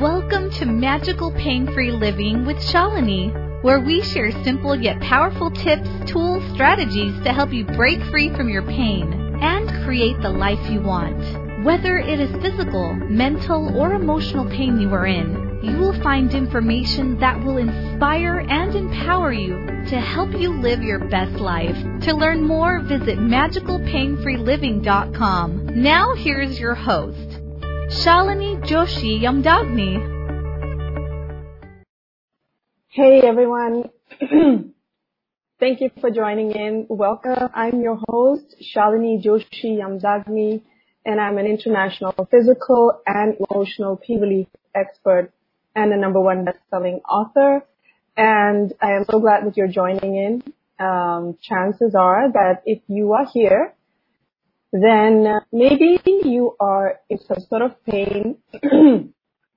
Welcome to Magical Pain Free Living with Shalini, where we share simple yet powerful tips, tools, strategies to help you break free from your pain and create the life you want. Whether it is physical, mental, or emotional pain you are in, you will find information that will inspire and empower you to help you live your best life. To learn more, visit magicalpainfreeliving.com. Now, here's your host, Shalini Joshi Yamdagni. Hey everyone. Thank you for joining in. Welcome. I'm your host, Shalini Joshi Yamdagni, and I'm an international physical and emotional pain relief expert and a number one best-selling author. And I am so glad that you're joining in. Um, chances are that if you are here, then uh, maybe you are in some sort of pain.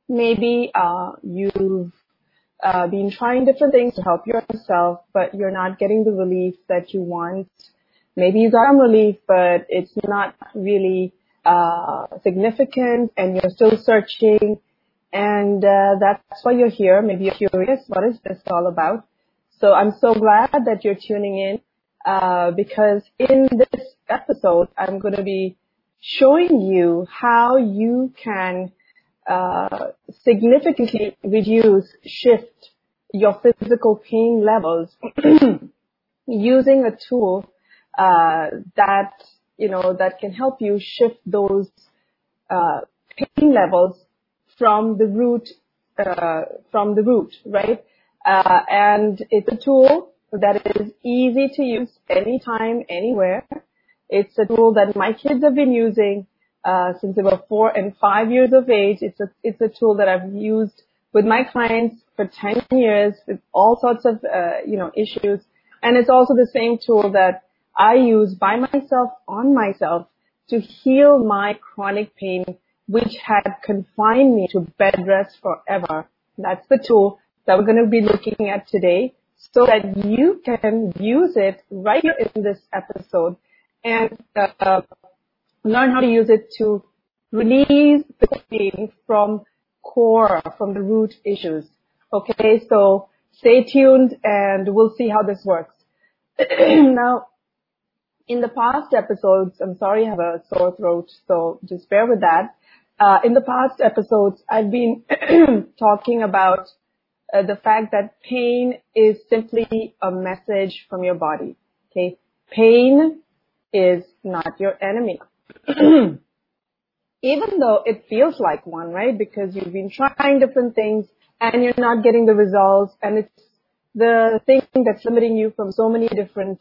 maybe uh, you've uh, been trying different things to help yourself, but you're not getting the relief that you want. Maybe you got some relief, but it's not really uh, significant, and you're still searching. And uh, that's why you're here. Maybe you're curious, what is this all about? So I'm so glad that you're tuning in uh, because in this episode, I'm going to be showing you how you can uh, significantly reduce, shift your physical pain levels using a tool uh, that you know that can help you shift those uh, pain levels from the root uh, from the root, right? Uh, and it's a tool that is easy to use anytime, anywhere. It's a tool that my kids have been using uh, since they were four and five years of age. It's a it's a tool that I've used with my clients for 10 years with all sorts of uh, you know issues, and it's also the same tool that I use by myself on myself to heal my chronic pain, which had confined me to bed rest forever. That's the tool that we're going to be looking at today so that you can use it right here in this episode and uh, learn how to use it to release the pain from core, from the root issues. Okay, so stay tuned and we'll see how this works. now, in the past episodes, I'm sorry I have a sore throat, so just bear with that. Uh, in the past episodes, I've been talking about uh, the fact that pain is simply a message from your body. Okay, pain is not your enemy. Even though it feels like one, right? Because you've been trying different things and you're not getting the results, and it's the thing that's limiting you from so many different,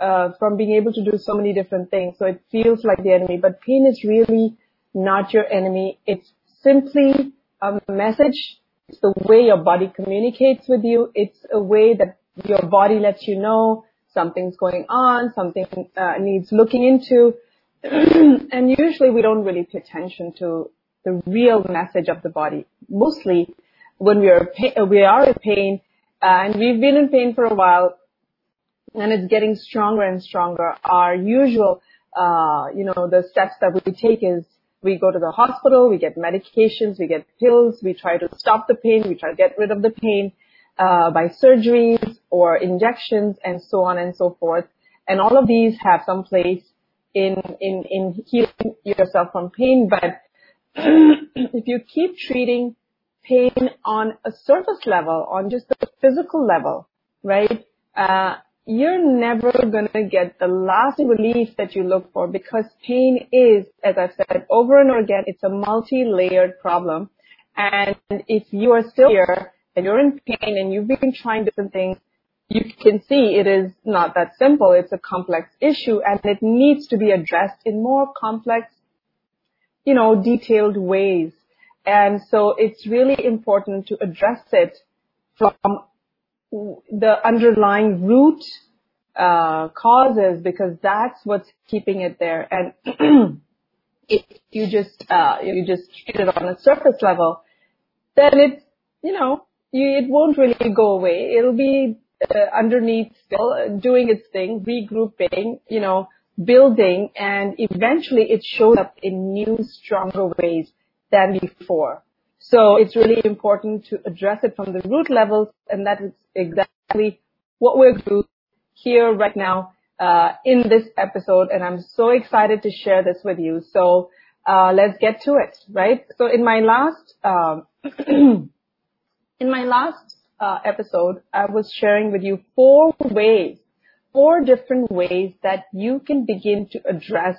uh, from being able to do so many different things. So it feels like the enemy, but pain is really not your enemy. It's simply a message it's the way your body communicates with you. It's a way that your body lets you know something's going on, something uh, needs looking into. and usually we don't really pay attention to the real message of the body. Mostly when we are, uh, we are in pain uh, and we've been in pain for a while and it's getting stronger and stronger. Our usual, uh, you know, the steps that we take is we go to the hospital, we get medications, we get pills, we try to stop the pain, we try to get rid of the pain uh, by surgeries or injections and so on and so forth. And all of these have some place in, in, in healing yourself from pain. But if you keep treating pain on a surface level, on just the physical level, right? Uh, you're never going to get the lasting relief that you look for because pain is, as I've said over and over again, it's a multi-layered problem. And if you are still here and you're in pain and you've been trying different things, you can see it is not that simple. It's a complex issue and it needs to be addressed in more complex, you know, detailed ways. And so it's really important to address it from the underlying root uh, causes because that's what's keeping it there. And if you just uh, you just treat it on a surface level, then it's you know it won't really go away. It'll be uh, underneath still uh, doing its thing, regrouping, you know, building, and eventually it shows up in new, stronger ways than before. So it's really important to address it from the root levels, and that is exactly what we're doing here right now uh, in this episode. And I'm so excited to share this with you. So uh, let's get to it, right? So in my last um, in my last uh, episode, I was sharing with you four ways, four different ways that you can begin to address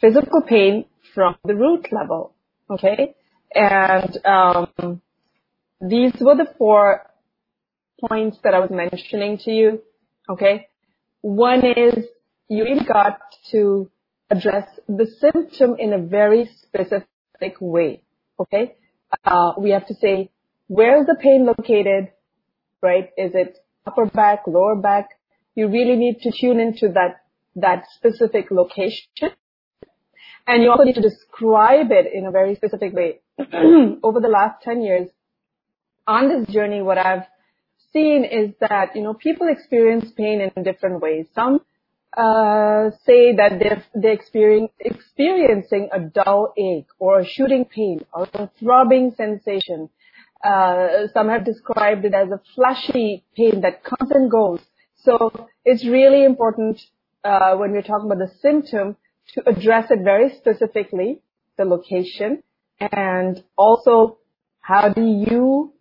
physical pain from the root level. Okay, and um, these were the four points that I was mentioning to you. Okay. One is you really got to address the symptom in a very specific way. Okay. Uh, we have to say, where is the pain located? Right? Is it upper back, lower back? You really need to tune into that, that specific location. And you also need to describe it in a very specific way. Over the last 10 years, on this journey, what I've seen is that, you know, people experience pain in different ways. Some uh, say that they're, they're experiencing a dull ache or a shooting pain or a throbbing sensation. Uh, some have described it as a flashy pain that comes and goes. So it's really important uh, when we're talking about the symptom to address it very specifically, the location, and also how do you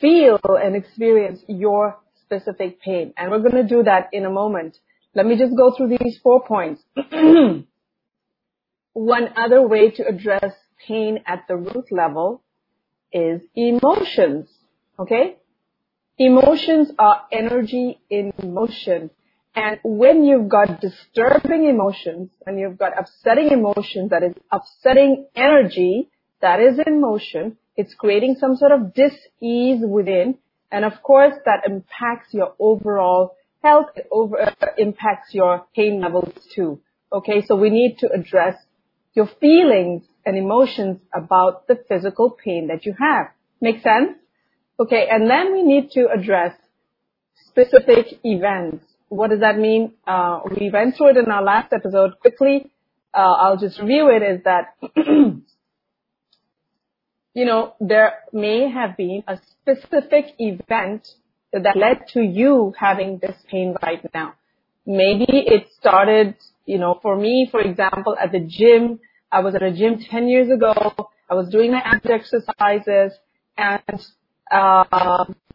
feel and experience your specific pain. And we're going to do that in a moment. Let me just go through these four points. One other way to address pain at the root level is emotions. Okay? Emotions are energy in motion. And when you've got disturbing emotions and you've got upsetting emotions that is upsetting energy that is in motion, it's creating some sort of dis-ease within. And of course, that impacts your overall health. It over, uh, impacts your pain levels too. Okay, so we need to address your feelings and emotions about the physical pain that you have. Make sense? Okay, and then we need to address specific events. What does that mean? Uh, we went through it in our last episode quickly. Uh, I'll just review it is that you know, there may have been a specific event that led to you having this pain right now. Maybe it started, you know, for me, for example, at the gym. I was at a gym 10 years ago. I was doing my abs exercises and, uh,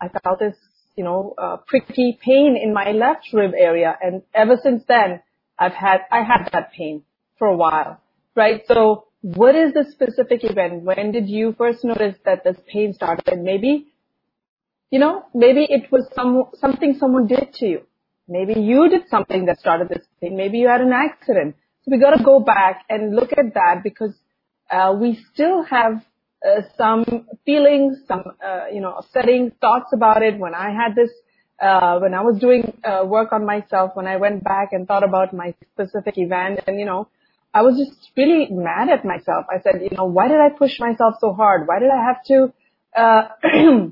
I felt this, you know, uh, pricky pain in my left rib area. And ever since then, I've had, I had that pain for a while, right? So what is the specific event? When did you first notice that this pain started? Maybe, you know, maybe it was some, something someone did to you. Maybe you did something that started this pain. Maybe you had an accident. We got to go back and look at that because uh, we still have uh, some feelings, some uh, you know, upsetting thoughts about it. When I had this, uh, when I was doing uh, work on myself, when I went back and thought about my specific event, and you know, I was just really mad at myself. I said, you know, why did I push myself so hard? Why did I have to uh,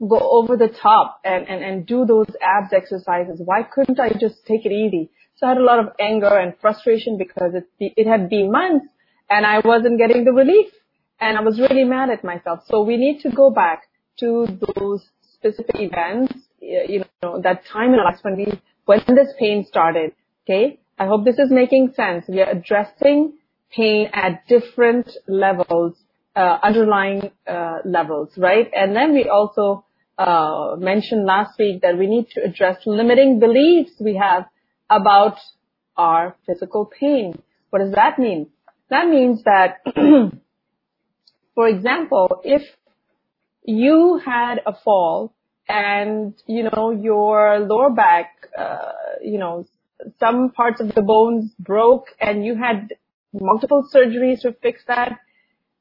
go over the top and, and, and do those abs exercises? Why couldn't I just take it easy? So I had a lot of anger and frustration because it, it had been months and I wasn't getting the relief and I was really mad at myself. So we need to go back to those specific events, you know, that time in our lives when we, when this pain started, okay? I hope this is making sense. We are addressing pain at different levels, uh, underlying uh, levels, right? And then we also uh, mentioned last week that we need to address limiting beliefs we have about our physical pain. What does that mean? That means that, for example, if you had a fall and, you know, your lower back, uh, you know, some parts of the bones broke and you had multiple surgeries to fix that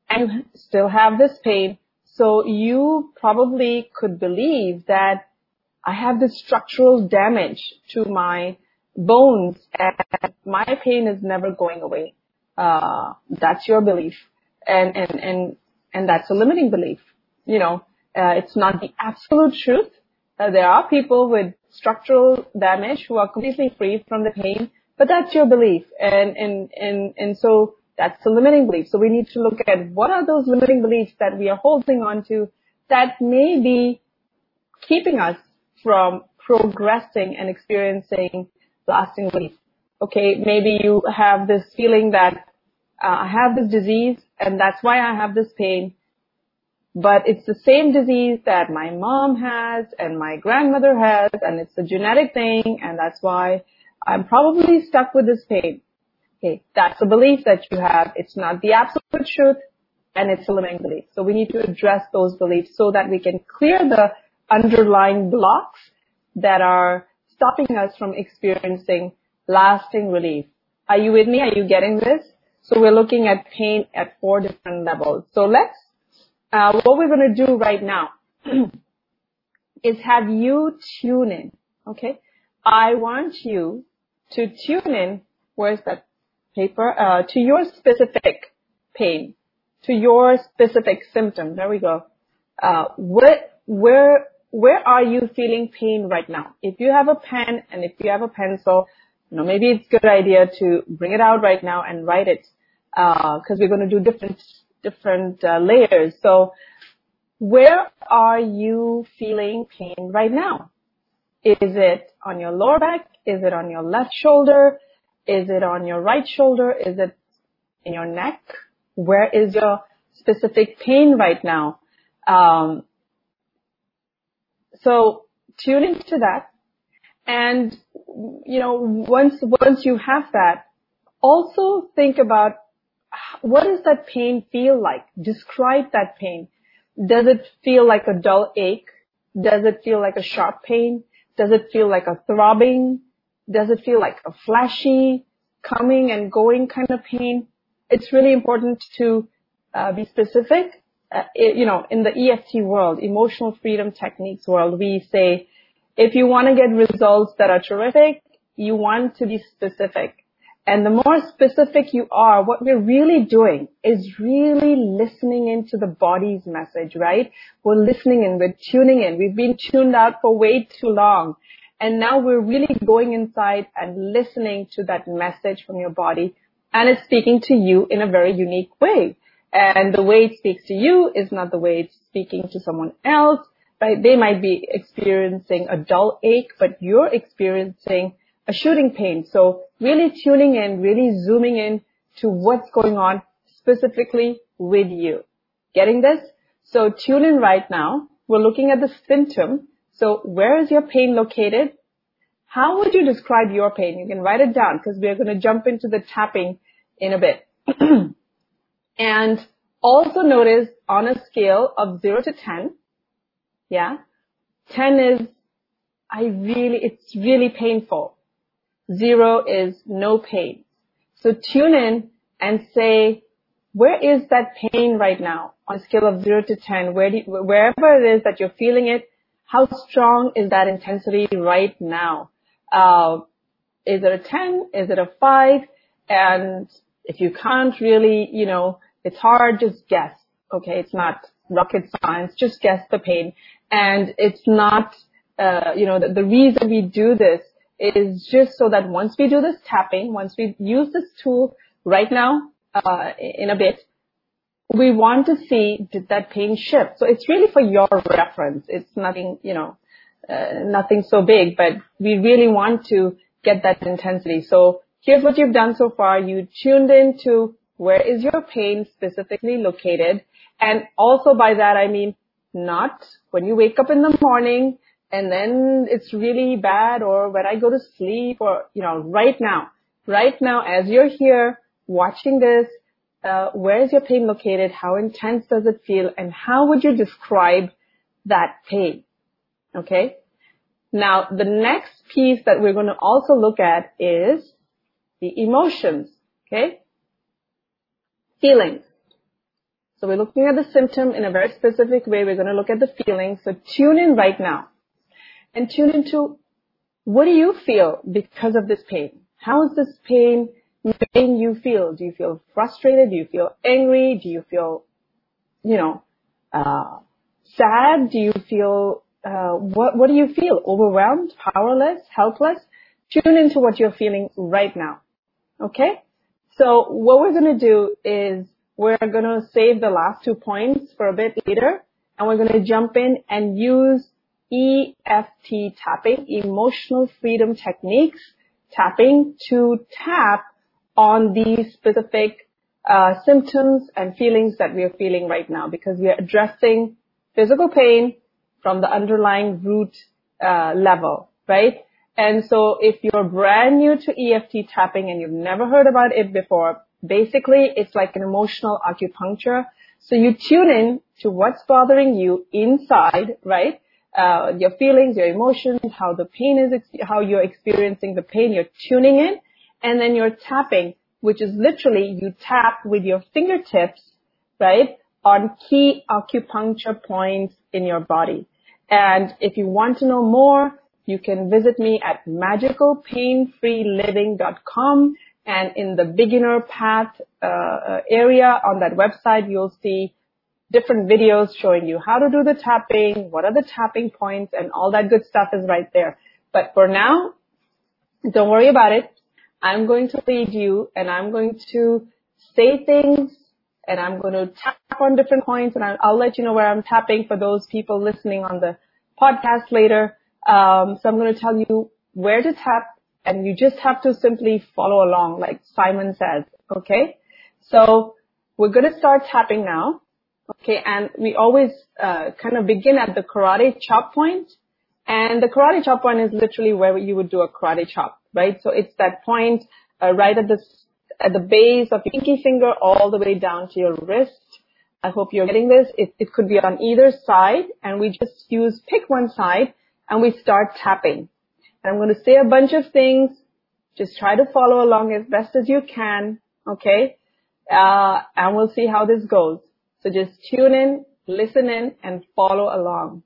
and you still have this pain. So you probably could believe that I have this structural damage to my bones and my pain is never going away. Uh, that's your belief. And, and, and, and that's a limiting belief. You know, uh, it's not the absolute truth. Uh, there are people with structural damage who are completely free from the pain, but that's your belief. And, and, and, and so That's the limiting belief. So we need to look at what are those limiting beliefs that we are holding on to that may be keeping us from progressing and experiencing lasting relief. Okay, maybe you have this feeling that uh, I have this disease and that's why I have this pain, but it's the same disease that my mom has and my grandmother has and it's a genetic thing and that's why I'm probably stuck with this pain. Okay, that's a belief that you have. It's not the absolute truth and it's a limiting belief. So we need to address those beliefs so that we can clear the underlying blocks that are stopping us from experiencing lasting relief. Are you with me? Are you getting this? So we're looking at pain at four different levels. So let's, uh, what we're going to do right now is have you tune in. Okay. I want you to tune in. Where's that paper? Uh, to your specific pain, to your specific symptom. There we go. Uh, what, where, where are you feeling pain right now? If you have a pen and if you have a pencil, you know, maybe it's a good idea to bring it out right now and write it, because uh, we're going to do different, different uh, layers. So where are you feeling pain right now? Is it on your lower back? Is it on your left shoulder? Is it on your right shoulder? Is it in your neck? Where is your specific pain right now? Um, so tune into that. And, you know, once, once you have that, also think about what does that pain feel like? Describe that pain. Does it feel like a dull ache? Does it feel like a sharp pain? Does it feel like a throbbing? Does it feel like a flashy, coming and going kind of pain? It's really important to uh, be specific. Uh, you know, in the EFT world, emotional freedom techniques world, we say if you want to get results that are terrific, you want to be specific. And the more specific you are, what we're really doing is really listening into the body's message, right? We're listening in, we're tuning in. We've been tuned out for way too long. And now we're really going inside and listening to that message from your body. And it's speaking to you in a very unique way. And the way it speaks to you is not the way it's speaking to someone else, right? They might be experiencing a dull ache, but you're experiencing a shooting pain. So really tuning in, really zooming in to what's going on specifically with you. Getting this? So tune in right now. We're looking at the symptom. So where is your pain located? How would you describe your pain? You can write it down because we're going to jump into the tapping in a bit. and also notice on a scale of 0 to 10, yeah, 10 is, I really, it's really painful. Zero is no pain. So tune in and say, where is that pain right now on a scale of zero to 10? Where do you, wherever it is that you're feeling it, how strong is that intensity right now? Uh, is it a 10? Is it a 5? And if you can't really, you know, it's hard, just guess. Okay, it's not rocket science, just guess the pain. And it's not, uh, you know, the, the reason we do this is just so that once we do this tapping, once we use this tool right now, uh, in a bit, we want to see did that pain shift. So it's really for your reference. It's nothing, you know, uh, nothing so big, but we really want to get that intensity. So here's what you've done so far. You tuned in to where is your pain specifically located. And also by that, I mean, not when you wake up in the morning and then it's really bad or when I go to sleep or, you know, right now, right now as you're here watching this, uh, where is your pain located? How intense does it feel? And how would you describe that pain? Okay. Now the next piece that we're going to also look at is the emotions. Okay. Feelings. So we're looking at the symptom in a very specific way. We're going to look at the feelings. So tune in right now and tune into what do you feel because of this pain? How is this pain making you feel? Do you feel frustrated? Do you feel angry? Do you feel, you know, uh, sad? Do you feel, uh, what, what do you feel? Overwhelmed? Powerless? Helpless? Tune into what you're feeling right now. Okay? So what we're going to do is we're going to save the last two points for a bit later and we're going to jump in and use EFT tapping, emotional freedom techniques tapping to tap on these specific uh, symptoms and feelings that we are feeling right now because we are addressing physical pain from the underlying root uh, level, right? And so if you're brand new to EFT tapping and you've never heard about it before, basically it's like an emotional acupuncture. So you tune in to what's bothering you inside, right? Uh, your feelings, your emotions, how the pain is, how you're experiencing the pain, you're tuning in, and then you're tapping, which is literally you tap with your fingertips, right, on key acupuncture points in your body. And if you want to know more, you can visit me at magicalpainfreeliving.com and in the beginner path uh, uh, area on that website, you'll see different videos showing you how to do the tapping, what are the tapping points, and all that good stuff is right there. But for now, don't worry about it. I'm going to lead you and I'm going to say things and I'm going to tap on different points and I'll, I'll let you know where I'm tapping for those people listening on the podcast later. Um, so I'm going to tell you where to tap and you just have to simply follow along like Simon says. Okay. So we're going to start tapping now. Okay. And we always, uh, kind of begin at the karate chop point and the karate chop point is literally where you would do a karate chop, right? So it's that point, uh, right at the, at the base of your pinky finger all the way down to your wrist. I hope you're getting this. It, it could be on either side and we just use pick one side and we start tapping. I'm going to say a bunch of things. Just try to follow along as best as you can. Okay. Uh, and we'll see how this goes. So just tune in, listen in and follow along.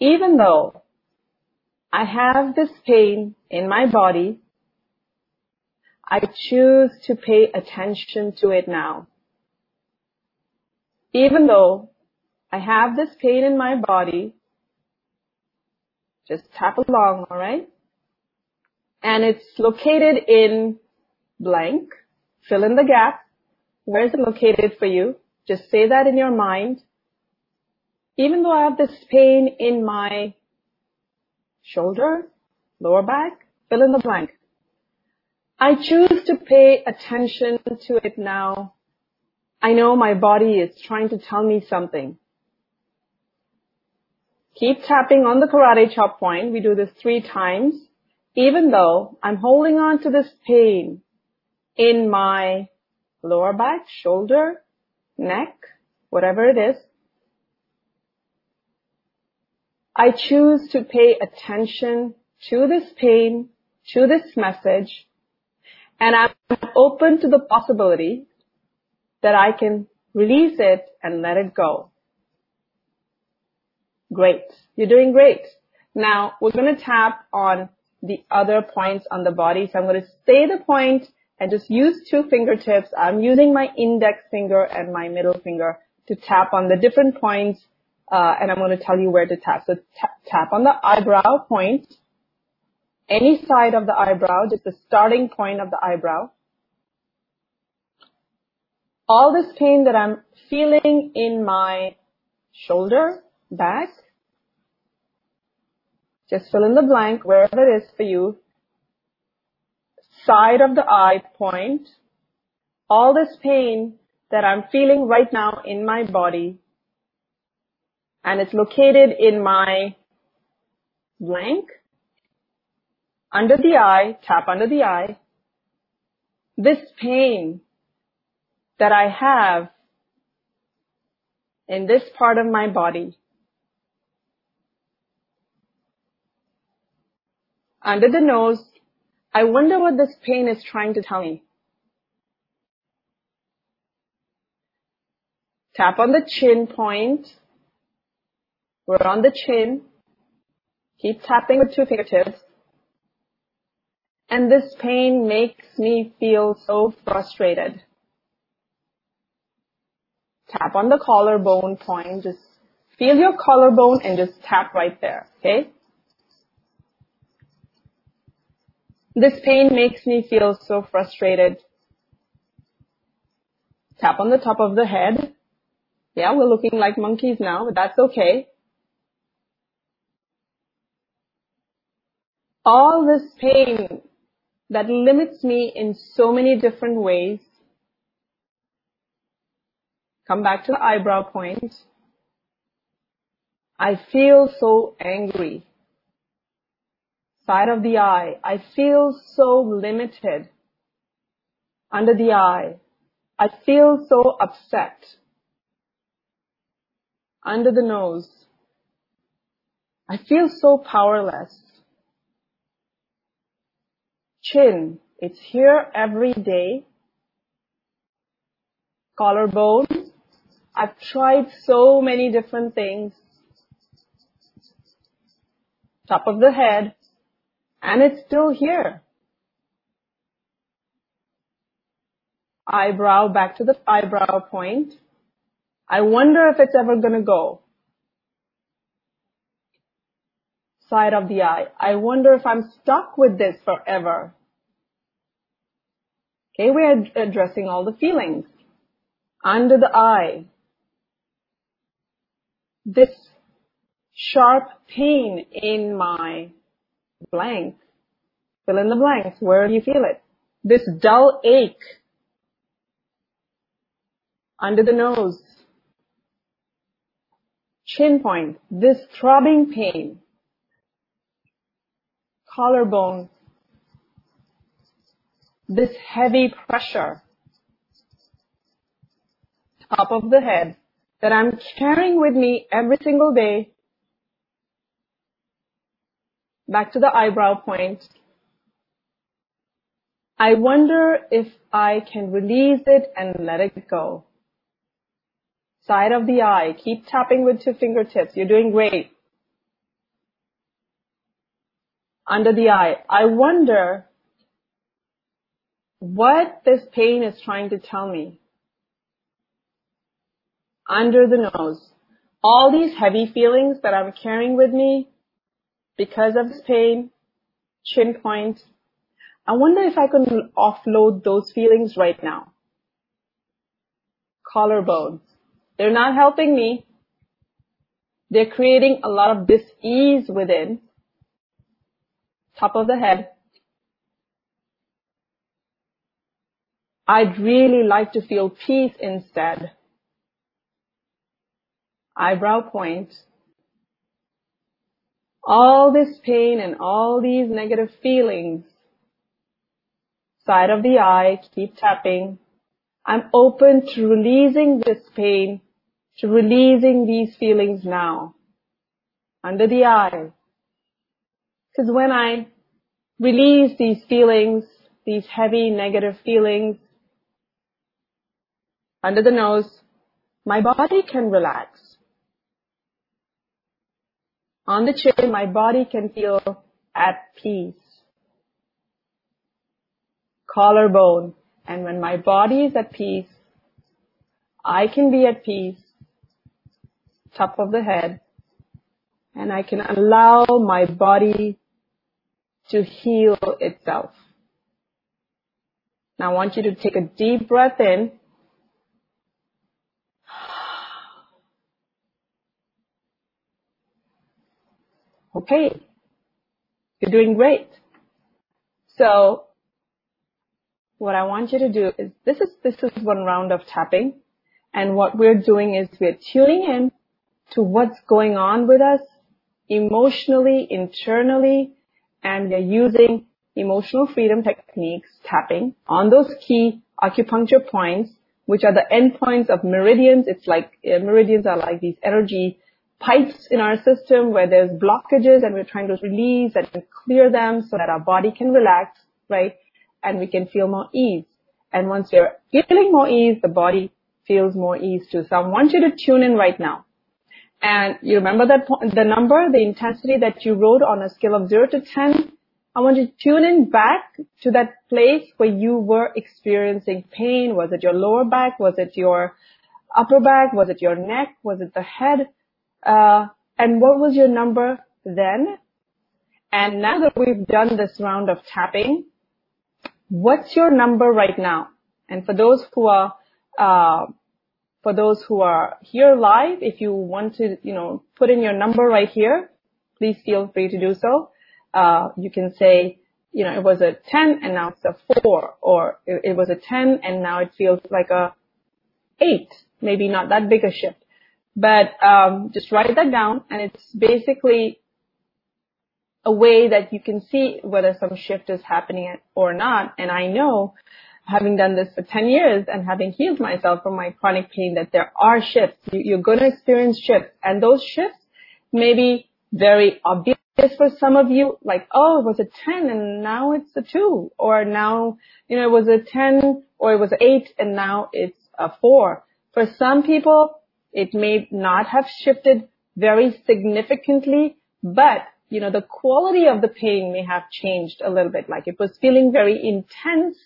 Even though I have this pain in my body, I choose to pay attention to it now. Even though I have this pain in my body, just tap along, alright? And it's located in blank. Fill in the gap. Where is it located for you? Just say that in your mind. Even though I have this pain in my shoulder, lower back, fill in the blank. I choose to pay attention to it now. I know my body is trying to tell me something. Keep tapping on the karate chop point. We do this three times. Even though I'm holding on to this pain in my lower back, shoulder, neck, whatever it is, I choose to pay attention to this pain, to this message, and I'm open to the possibility that I can release it and let it go. Great. You're doing great. Now we're going to tap on the other points on the body. So I'm going to say the point and just use two fingertips. I'm using my index finger and my middle finger to tap on the different points. Uh, and I'm going to tell you where to tap. So tap on the eyebrow point, any side of the eyebrow, just the starting point of the eyebrow. All this pain that I'm feeling in my shoulder, back. Just fill in the blank wherever it is for you. Side of the eye point. All this pain that I'm feeling right now in my body. And it's located in my blank. Under the eye, tap under the eye. This pain that I have in this part of my body under the nose. I wonder what this pain is trying to tell me. Tap on the chin point. We're on the chin. Keep tapping with two fingertips. And this pain makes me feel so frustrated. Tap on the collarbone point. Just feel your collarbone and just tap right there. Okay? This pain makes me feel so frustrated. Tap on the top of the head. Yeah, we're looking like monkeys now, but that's okay. All this pain that limits me in so many different ways. Come back to the eyebrow point. I feel so angry. Side of the eye. I feel so limited. Under the eye. I feel so upset. Under the nose. I feel so powerless. Chin. It's here every day. Collarbone. I've tried so many different things. Top of the head. And it's still here. Eyebrow back to the eyebrow point. I wonder if it's ever gonna go. Side of the eye. I wonder if I'm stuck with this forever. Okay, we're addressing all the feelings. Under the eye. This sharp pain in my blank. Fill in the blanks. Where do you feel it? This dull ache. Under the nose, chin point, this throbbing pain, collarbone, this heavy pressure, top of the head. That I'm carrying with me every single day back to the eyebrow point. I wonder if I can release it and let it go. Side of the eye. Keep tapping with two fingertips. You're doing great. Under the eye. I wonder what this pain is trying to tell me. Under the nose. All these heavy feelings that I'm carrying with me, because of this pain, chin point. I wonder if I can offload those feelings right now. Collarbone. They're not helping me. They're creating a lot of dis-ease within. Top of the head. I'd really like to feel peace instead. Eyebrow point all this pain and all these negative feelings. Side of the eye, keep tapping. I'm open to releasing this pain, to releasing these feelings now. Under the eye. Because when I release these feelings, these heavy negative feelings, under the nose, my body can relax. On the chin, my body can feel at peace. Collarbone. And when my body is at peace, I can be at peace. Top of the head. And I can allow my body to heal itself. Now I want you to take a deep breath in okay, you're doing great. So what I want you to do is this is this is one round of tapping and what we're doing is we're tuning in to what's going on with us emotionally, internally, and we're using emotional freedom techniques, tapping on those key acupuncture points, which are the endpoints of meridians. It's like uh, meridians are like these energy pipes in our system where there's blockages and we're trying to release and clear them so that our body can relax, right? And we can feel more ease. And once we're feeling more ease, the body feels more ease too. So I want you to tune in right now. And you remember that the number, the intensity that you wrote on a scale of 0 to 10? I want you to tune in back to that place where you were experiencing pain. Was it your lower back? Was it your upper back? Was it your neck? Was it the head? Uh, and what was your number then? And now that we've done this round of tapping, what's your number right now? And for those who are uh, for those who are here live, if you want to, you know, put in your number right here, please feel free to do so. Uh, you can say, you know, it was a 10 and now it's a 4, or it, was a 10 and now it feels like a 8. Maybe not that big a shift. But um, just write that down, and it's basically a way that you can see whether some shift is happening or not. And I know, having done this for 10 years and having healed myself from my chronic pain, that there are shifts. You're going to experience shifts, and those shifts may be very obvious for some of you, like, oh, it was a 10 and now it's a 2, or now, you know, it was a 10 or it was an 8 and now it's a 4. For some people, it may not have shifted very significantly, but you know, the quality of the pain may have changed a little bit. Like it was feeling very intense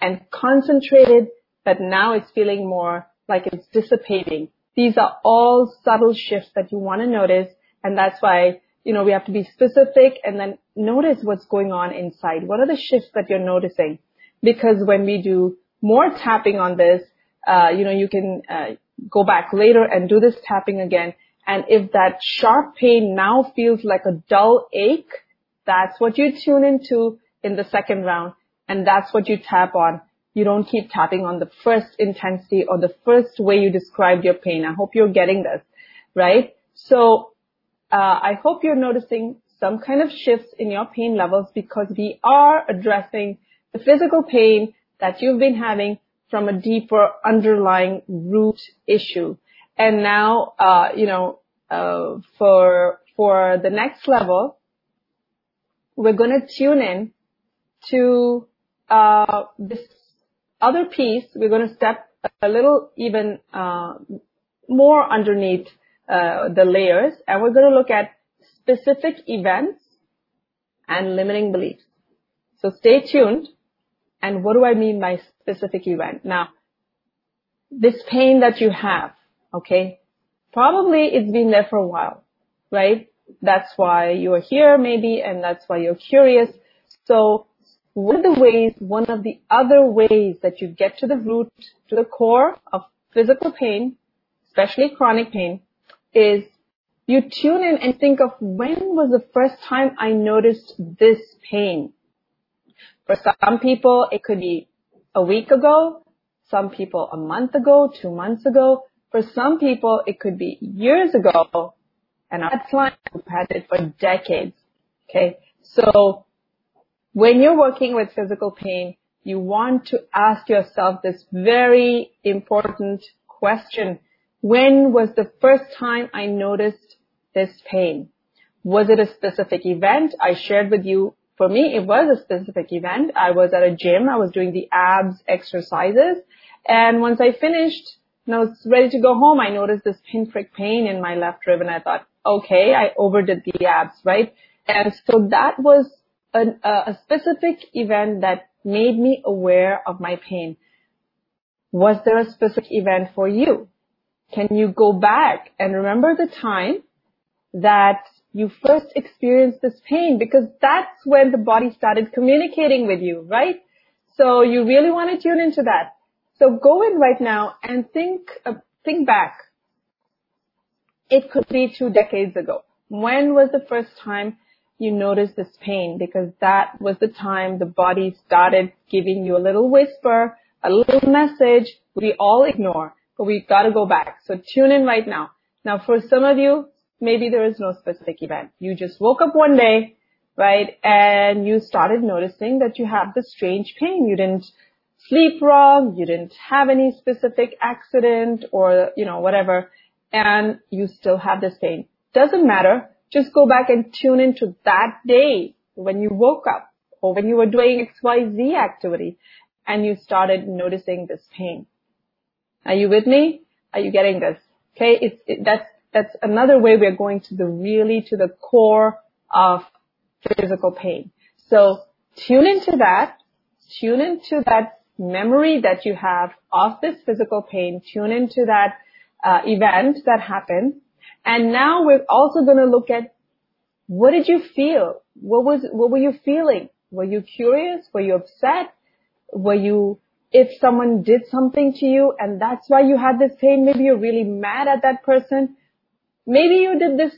and concentrated, but now it's feeling more like it's dissipating. These are all subtle shifts that you want to notice. And that's why, you know, we have to be specific and then notice what's going on inside. What are the shifts that you're noticing? Because when we do more tapping on this, uh, you know, you can, uh, go back later and do this tapping again. And if that sharp pain now feels like a dull ache, that's what you tune into in the second round. And that's what you tap on. You don't keep tapping on the first intensity or the first way you described your pain. I hope you're getting this, right? So, uh, I hope you're noticing some kind of shifts in your pain levels because we are addressing the physical pain that you've been having from a deeper underlying root issue. And now, uh, you know, uh, for for the next level, we're going to tune in to uh, this other piece. We're going to step a little even uh, more underneath uh, the layers, and we're going to look at specific events and limiting beliefs. So stay tuned. And what do I mean by specific event? Now, this pain that you have, okay, probably it's been there for a while, right? That's why you're here maybe, and that's why you're curious. So one of the ways, one of the other ways that you get to the root, to the core of physical pain, especially chronic pain, is you tune in and think of when was the first time I noticed this pain? For some people, it could be a week ago, some people a month ago, two months ago. For some people, it could be years ago, and our clients have had it for decades. Okay, so when you're working with physical pain, you want to ask yourself this very important question. When was the first time I noticed this pain? Was it a specific event? I shared with you for me, it was a specific event. I was at a gym. I was doing the abs exercises. And once I finished and I was ready to go home, I noticed this pinprick pain in my left rib and I thought, okay, I overdid the abs, right? And so that was an, a specific event that made me aware of my pain. Was there a specific event for you? Can you go back and remember the time that you first experienced this pain because that's when the body started communicating with you, right? So you really want to tune into that. So go in right now and think, uh, think back. It could be two decades ago. When was the first time you noticed this pain? Because that was the time the body started giving you a little whisper, a little message we all ignore, but we've gotta go back. So tune in right now. Now for some of you, maybe there is no specific event. You just woke up one day, right? And you started noticing that you have this strange pain. You didn't sleep wrong. You didn't have any specific accident or, you know, whatever. And you still have this pain. Doesn't matter. Just go back and tune into that day when you woke up or when you were doing XYZ activity and you started noticing this pain. Are you with me? Are you getting this? Okay. It's, it, that's that's another way we're going to the really to the core of physical pain. So tune into that, tune into that memory that you have of this physical pain, tune into that uh, event that happened. And now we're also going to look at what did you feel? What was, what were you feeling? Were you curious? Were you upset? Were you if someone did something to you and that's why you had this pain, maybe you're really mad at that person. Maybe you did this,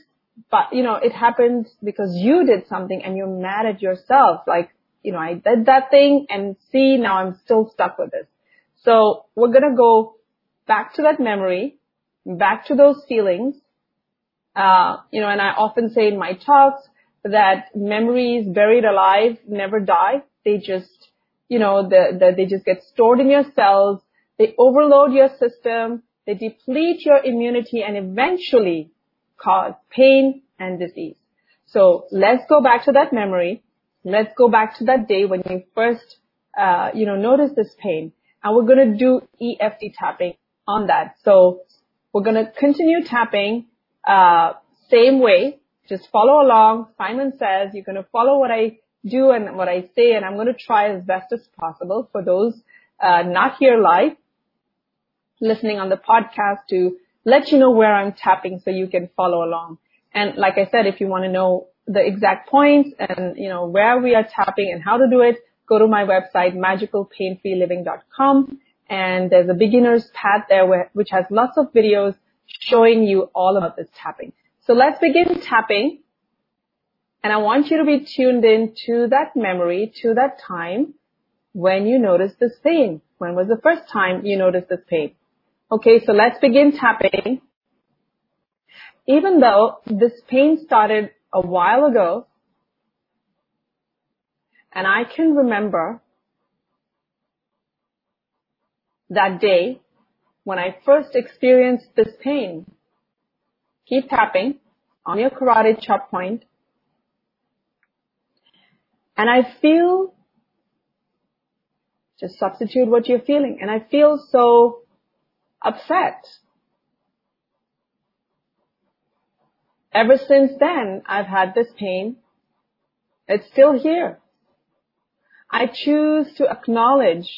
but you know, it happened because you did something and you're mad at yourself. Like, you know, I did that thing and see, now I'm still stuck with this. So we're gonna go back to that memory, back to those feelings. Uh, you know, and I often say in my talks that memories buried alive never die. They just, you know, the, the, they just get stored in your cells. They overload your system. They deplete your immunity and eventually cause pain and disease. So let's go back to that memory. Let's go back to that day when you first, uh, you know, noticed this pain. And we're going to do EFT tapping on that. So we're going to continue tapping, uh, same way. Just follow along. Simon says you're going to follow what I do and what I say, and I'm going to try as best as possible for those uh, not here live, listening on the podcast to let you know where I'm tapping so you can follow along. And like I said, if you want to know the exact points and you know where we are tapping and how to do it, go to my website magicalpainfreeliving.com and there's a beginner's path there where, which has lots of videos showing you all about this tapping. So let's begin tapping. And I want you to be tuned in to that memory, to that time when you noticed this pain. When was the first time you noticed this pain? Okay, so let's begin tapping. Even though this pain started a while ago, and I can remember that day when I first experienced this pain. Keep tapping on your karate chop point. And I feel, just substitute what you're feeling. And I feel so upset. Ever since then, I've had this pain. It's still here. I choose to acknowledge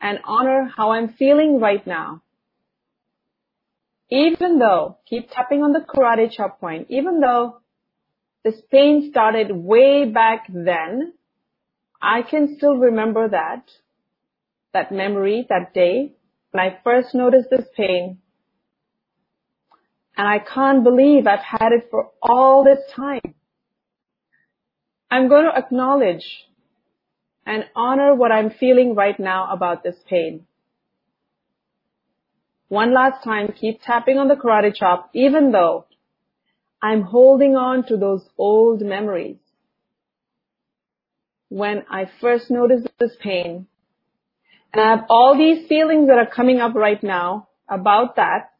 and honor how I'm feeling right now. Even though, keep tapping on the karate chop point, even though this pain started way back then, I can still remember that, that memory, that day, when I first noticed this pain. And I can't believe I've had it for all this time. I'm going to acknowledge and honor what I'm feeling right now about this pain. One last time, keep tapping on the karate chop, even though I'm holding on to those old memories. When I first noticed this pain, and I have all these feelings that are coming up right now about that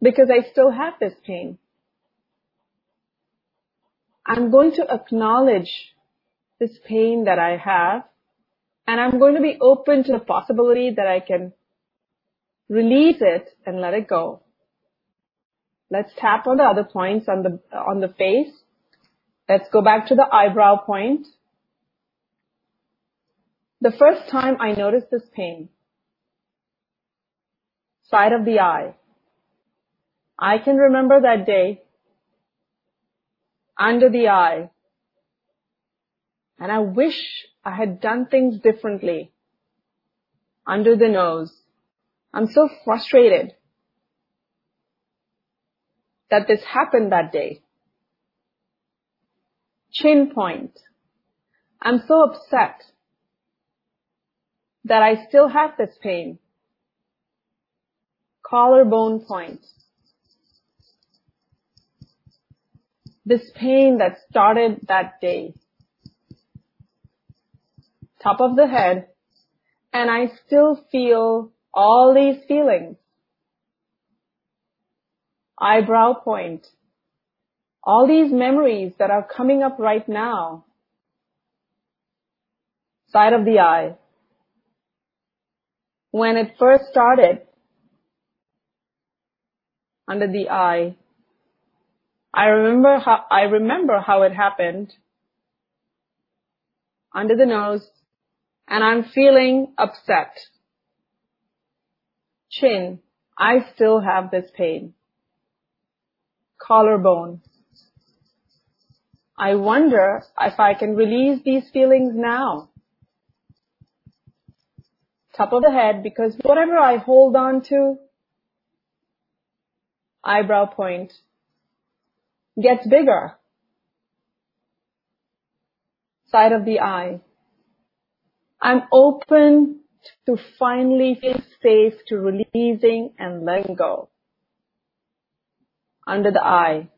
because I still have this pain. I'm going to acknowledge this pain that I have and I'm going to be open to the possibility that I can release it and let it go. Let's tap on the other points on the, on the face. Let's go back to the eyebrow point. The first time I noticed this pain, side of the eye, I can remember that day under the eye and I wish I had done things differently. Under the nose. I'm so frustrated that this happened that day. Chin point. I'm so upset that I still have this pain. Collarbone point. This pain that started that day top of the head, and I still feel all these feelings. Eyebrow point. All these memories that are coming up right now. Side of the eye. When it first started, under the eye, I remember how, I remember how it happened. Under the nose, and I'm feeling upset. Chin, I still have this pain. Collarbone. I wonder if I can release these feelings now. Top of the head, because whatever I hold on to, eyebrow point, gets bigger. Side of the eye. I'm open to finally feel safe to releasing and letting go. Under the eye.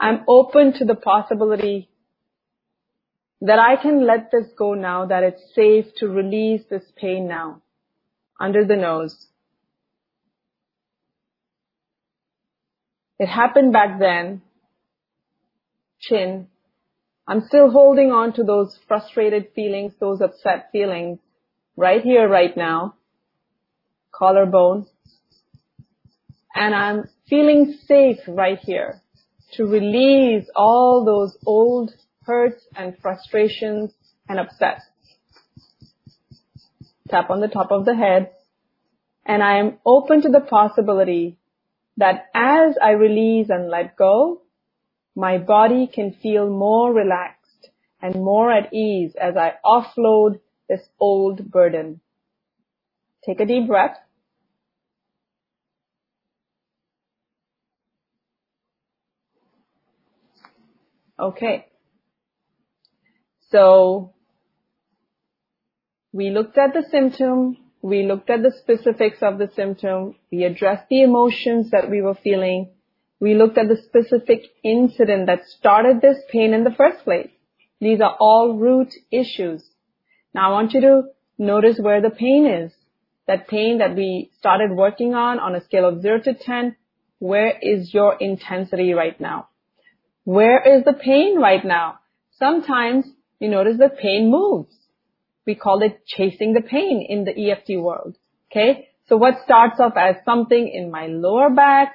I'm open to the possibility that I can let this go now, that it's safe to release this pain now. Under the nose. It happened back then. Chin. I'm still holding on to those frustrated feelings, those upset feelings right here, right now. Collarbone. And I'm feeling safe right here to release all those old hurts and frustrations and upsets. Tap on the top of the head. And I am open to the possibility that as I release and let go, my body can feel more relaxed and more at ease as I offload this old burden. Take a deep breath. Okay. So we looked at the symptom, we looked at the specifics of the symptom, we addressed the emotions that we were feeling, we looked at the specific incident that started this pain in the first place. These are all root issues. Now I want you to notice where the pain is. That pain that we started working on on a scale of 0 to 10, where is your intensity right now? Where is the pain right now? Sometimes you notice the pain moves. We call it chasing the pain in the EFT world. Okay. So what starts off as something in my lower back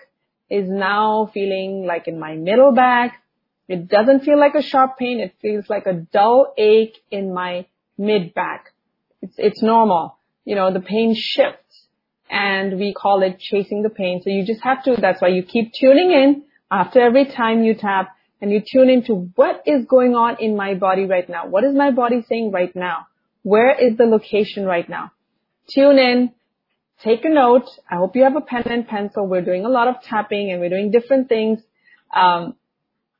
is now feeling like in my middle back. It doesn't feel like a sharp pain. It feels like a dull ache in my mid back. It's, it's normal. You know, the pain shifts and we call it chasing the pain. So you just have to, that's why you keep tuning in after every time you tap and you tune into what is going on in my body right now. What is my body saying right now? Where is the location right now? Tune in, take a note. I hope you have a pen and pencil. We're doing a lot of tapping and we're doing different things. Um,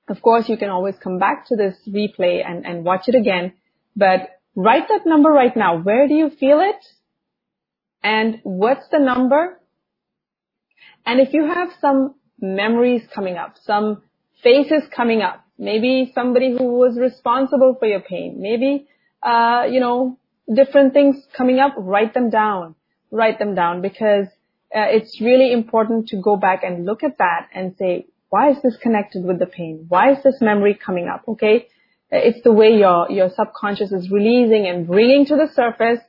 of course, you can always come back to this replay and, and watch it again, but write that number right now. Where do you feel it? And what's the number? And if you have some memories coming up, some faces coming up. Maybe somebody who was responsible for your pain. Maybe, uh, you know, different things coming up. Write them down. Write them down because uh, it's really important to go back and look at that and say, why is this connected with the pain? Why is this memory coming up? Okay. It's the way your, your subconscious is releasing and bringing to the surface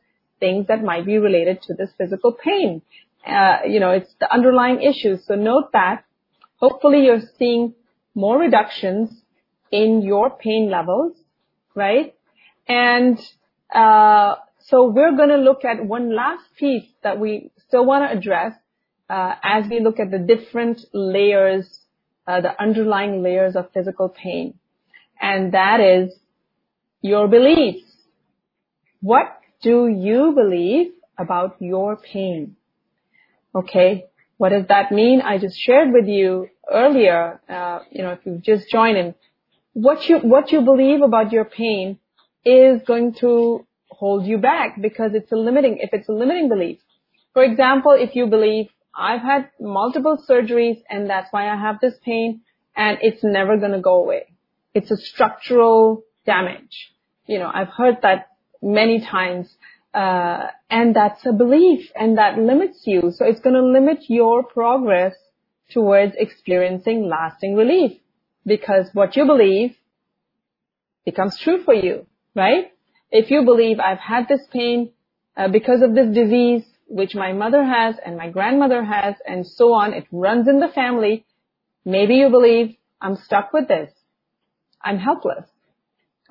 things that might be related to this physical pain. Uh, you know, it's the underlying issues. So note that. Hopefully you're seeing more reductions in your pain levels, right? And uh, so we're going to look at one last piece that we still want to address uh, as we look at the different layers, uh, the underlying layers of physical pain, and that is your beliefs. What do you believe about your pain? Okay, what does that mean? I just shared with you earlier, uh, you know, if you've just joined in, what you, what you believe about your pain is going to hold you back because it's a limiting, if it's a limiting belief. For example, if you believe I've had multiple surgeries and that's why I have this pain and it's never going to go away. It's a structural damage. You know, I've heard that many times uh, and that's a belief and that limits you. So it's going to limit your progress towards experiencing lasting relief because what you believe becomes true for you, right? If you believe I've had this pain uh, because of this disease, which my mother has and my grandmother has and so on, it runs in the family. Maybe you believe I'm stuck with this. I'm helpless.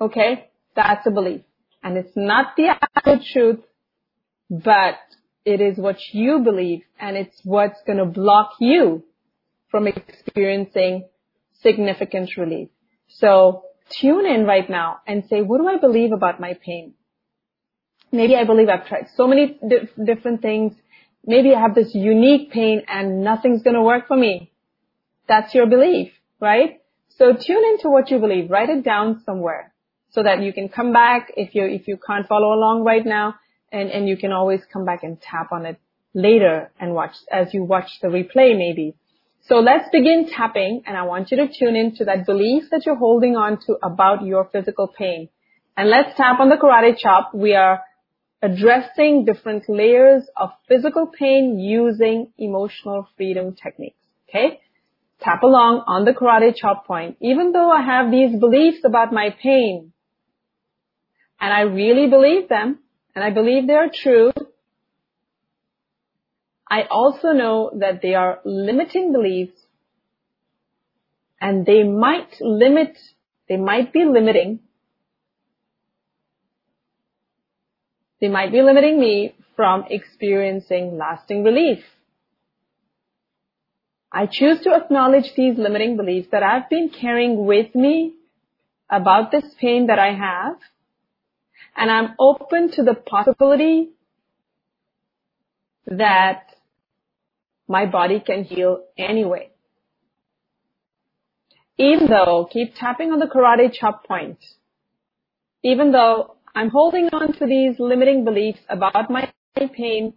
Okay? That's a belief. And it's not the absolute truth, but it is what you believe and it's what's going to block you from experiencing significant relief. So tune in right now and say, what do I believe about my pain? maybe I believe I've tried so many di- different things. Maybe I have this unique pain and nothing's going to work for me. That's your belief, right? So tune into what you believe. Write it down somewhere so that you can come back if you, if you can't follow along right now and, and you can always come back and tap on it later and watch as you watch the replay maybe. So let's begin tapping and I want you to tune into that belief that you're holding on to about your physical pain. And let's tap on the karate chop. We are addressing different layers of physical pain using emotional freedom techniques. Okay? Tap along on the karate chop point. Even though I have these beliefs about my pain, and I really believe them, and I believe they are true, I also know that they are limiting beliefs and they might limit, they might be limiting, they might be limiting me from experiencing lasting relief. I choose to acknowledge these limiting beliefs that I've been carrying with me about this pain that I have, and I'm open to the possibility that my body can heal anyway. Even though, keep tapping on the karate chop point, even though I'm holding on to these limiting beliefs about my pain,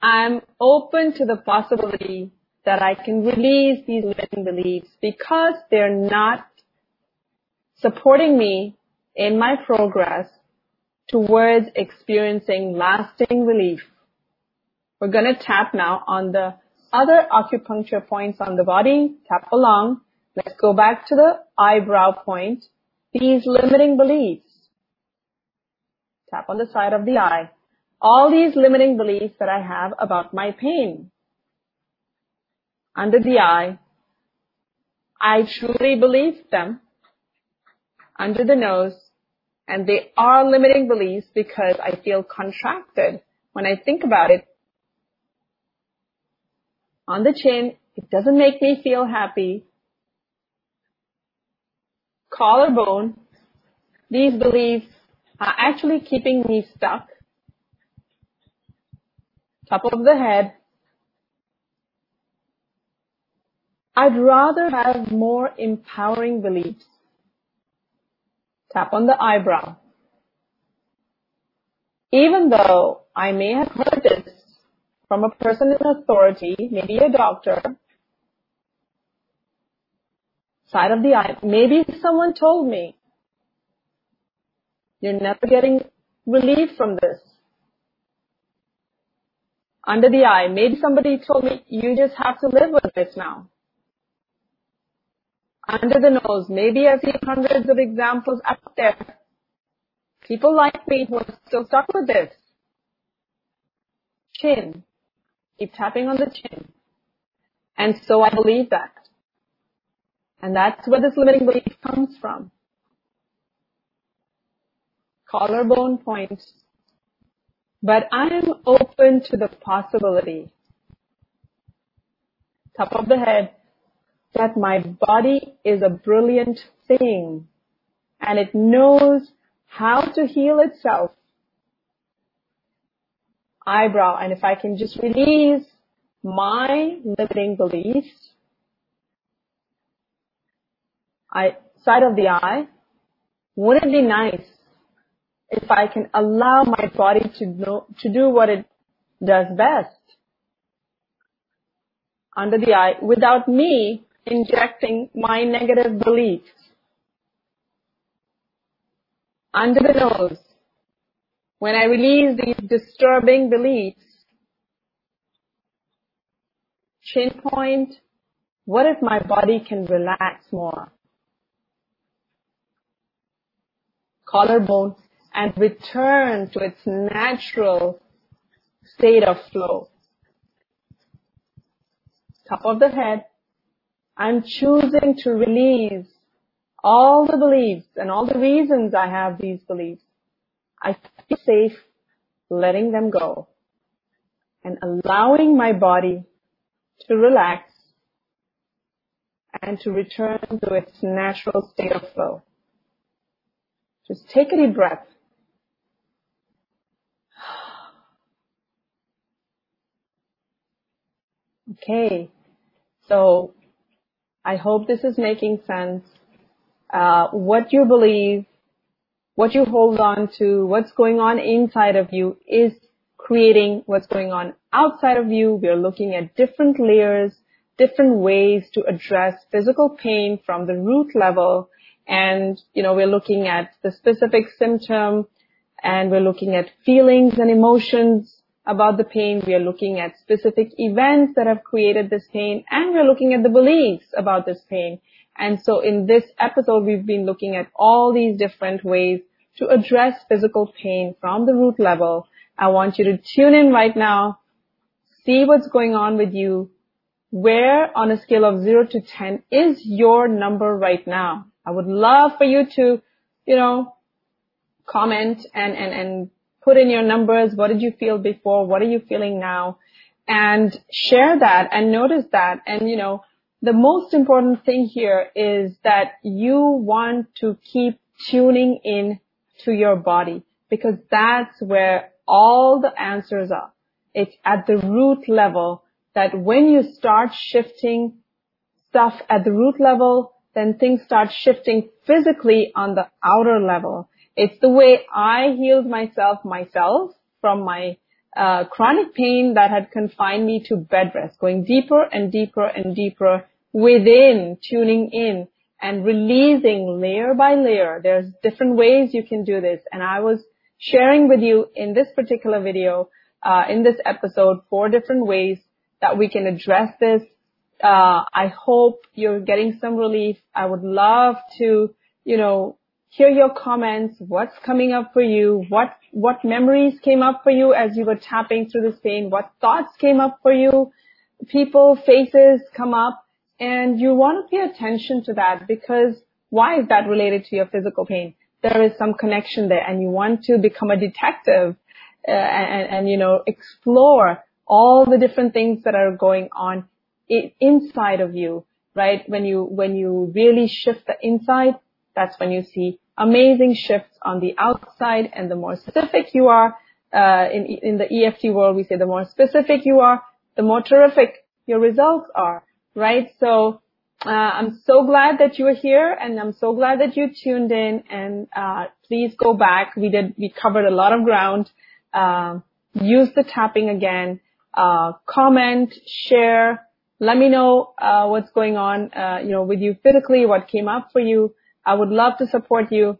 I'm open to the possibility that I can release these limiting beliefs because they're not supporting me in my progress towards experiencing lasting relief. We're going to tap now on the other acupuncture points on the body. Tap along. Let's go back to the eyebrow point. These limiting beliefs. Tap on the side of the eye. All these limiting beliefs that I have about my pain. Under the eye. I truly believe them. Under the nose. And they are limiting beliefs because I feel contracted when I think about it on the chin. It doesn't make me feel happy. Collarbone. These beliefs are actually keeping me stuck. Top of the head. I'd rather have more empowering beliefs. Tap on the eyebrow. Even though I may have heard this from a person in authority, maybe a doctor, side of the eye, maybe someone told me, you're never getting relief from this. Under the eye, maybe somebody told me, you just have to live with this now. Under the nose, maybe I see hundreds of examples out there. People like me who are still stuck with this. Chin, Keep tapping on the chin. And so I believe that. And that's where this limiting belief comes from. Collarbone point. But I am open to the possibility, top of the head, that my body is a brilliant thing and it knows how to heal itself eyebrow and if I can just release my limiting beliefs, I, side of the eye, wouldn't it be nice if I can allow my body to know, to do what it does best? Under the eye without me injecting my negative beliefs. Under the nose when I release these disturbing beliefs, chin point, what if my body can relax more? Collarbone and return to its natural state of flow. Top of the head, I'm choosing to release all the beliefs and all the reasons I have these beliefs. I be safe letting them go and allowing my body to relax and to return to its natural state of flow. Just take a deep breath. Okay, so I hope this is making sense. Uh, what you believe what you hold on to, what's going on inside of you is creating what's going on outside of you. We're looking at different layers, different ways to address physical pain from the root level. And, you know, we're looking at the specific symptom and we're looking at feelings and emotions about the pain. We are looking at specific events that have created this pain and we're looking at the beliefs about this pain. And so in this episode, we've been looking at all these different ways to address physical pain from the root level I want you to tune in right now, see what's going on with you. Where on a scale of zero to 10 is your number right now? I would love for you to, you know, comment and, and, and put in your numbers. What did you feel before? What are you feeling now? And share that and notice that. And, you know, the most important thing here is that you want to keep tuning in to your body because that's where all the answers are. It's at the root level that when you start shifting stuff at the root level, then things start shifting physically on the outer level. It's the way I healed myself myself from my uh, chronic pain that had confined me to bed rest, going deeper and deeper and deeper within, tuning in and releasing layer by layer. There's different ways you can do this. And I was sharing with you in this particular video, uh, in this episode, four different ways that we can address this. Uh, I hope you're getting some relief. I would love to, you know, hear your comments. What's coming up for you? What, what memories came up for you as you were tapping through this pain? What thoughts came up for you? People, faces come up and you want to pay attention to that because why is that related to your physical pain? there is some connection there and you want to become a detective uh, and, and, you know, explore all the different things that are going on I- inside of you, right? When you, when you really shift the inside, that's when you see amazing shifts on the outside and the more specific you are, uh, in, in the EFT world, we say the more specific you are, the more terrific your results are, right? So, uh, I'm so glad that you are here and I'm so glad that you tuned in and, uh, please go back. We did, we covered a lot of ground. Uh, use the tapping again, uh, comment, share, let me know, uh, what's going on, uh, you know, with you physically, what came up for you. I would love to support you.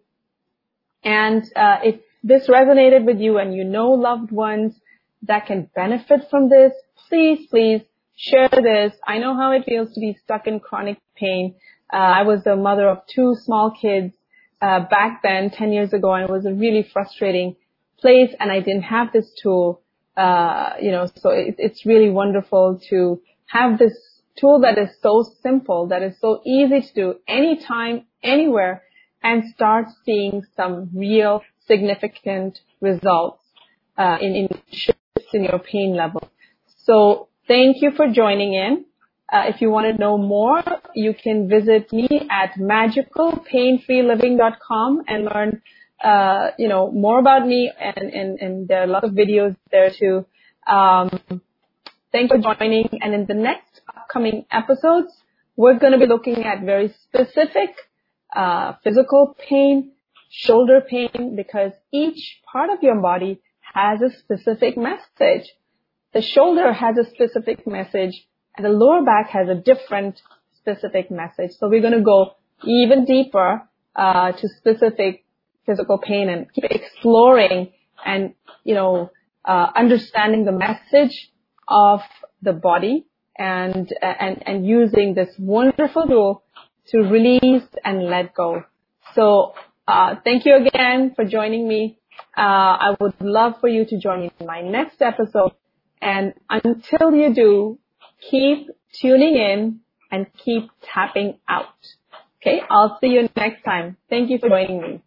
And, uh, if this resonated with you and you know loved ones that can benefit from this, please, please share this. I know how it feels to be stuck in chronic pain. Uh, I was the mother of two small kids uh, back then, 10 years ago, and it was a really frustrating place, and I didn't have this tool. Uh, you know, so it, it's really wonderful to have this tool that is so simple, that is so easy to do anytime, anywhere, and start seeing some real significant results uh, in, in shifts in your pain level. So Thank you for joining in. Uh, if you want to know more, you can visit me at magicalpainfreeliving.com and learn, uh, you know, more about me and, and, and there are a lot of videos there too. Um, thanks for joining. And in the next upcoming episodes, we're going to be looking at very specific, uh, physical pain, shoulder pain, because each part of your body has a specific message. The shoulder has a specific message and the lower back has a different specific message. So we're going to go even deeper uh, to specific physical pain and keep exploring and, you know, uh, understanding the message of the body and, and, and using this wonderful tool to release and let go. So, uh, thank you again for joining me. Uh, I would love for you to join me in my next episode and until you do, keep tuning in and keep tapping out. Okay, I'll see you next time. Thank you for joining me.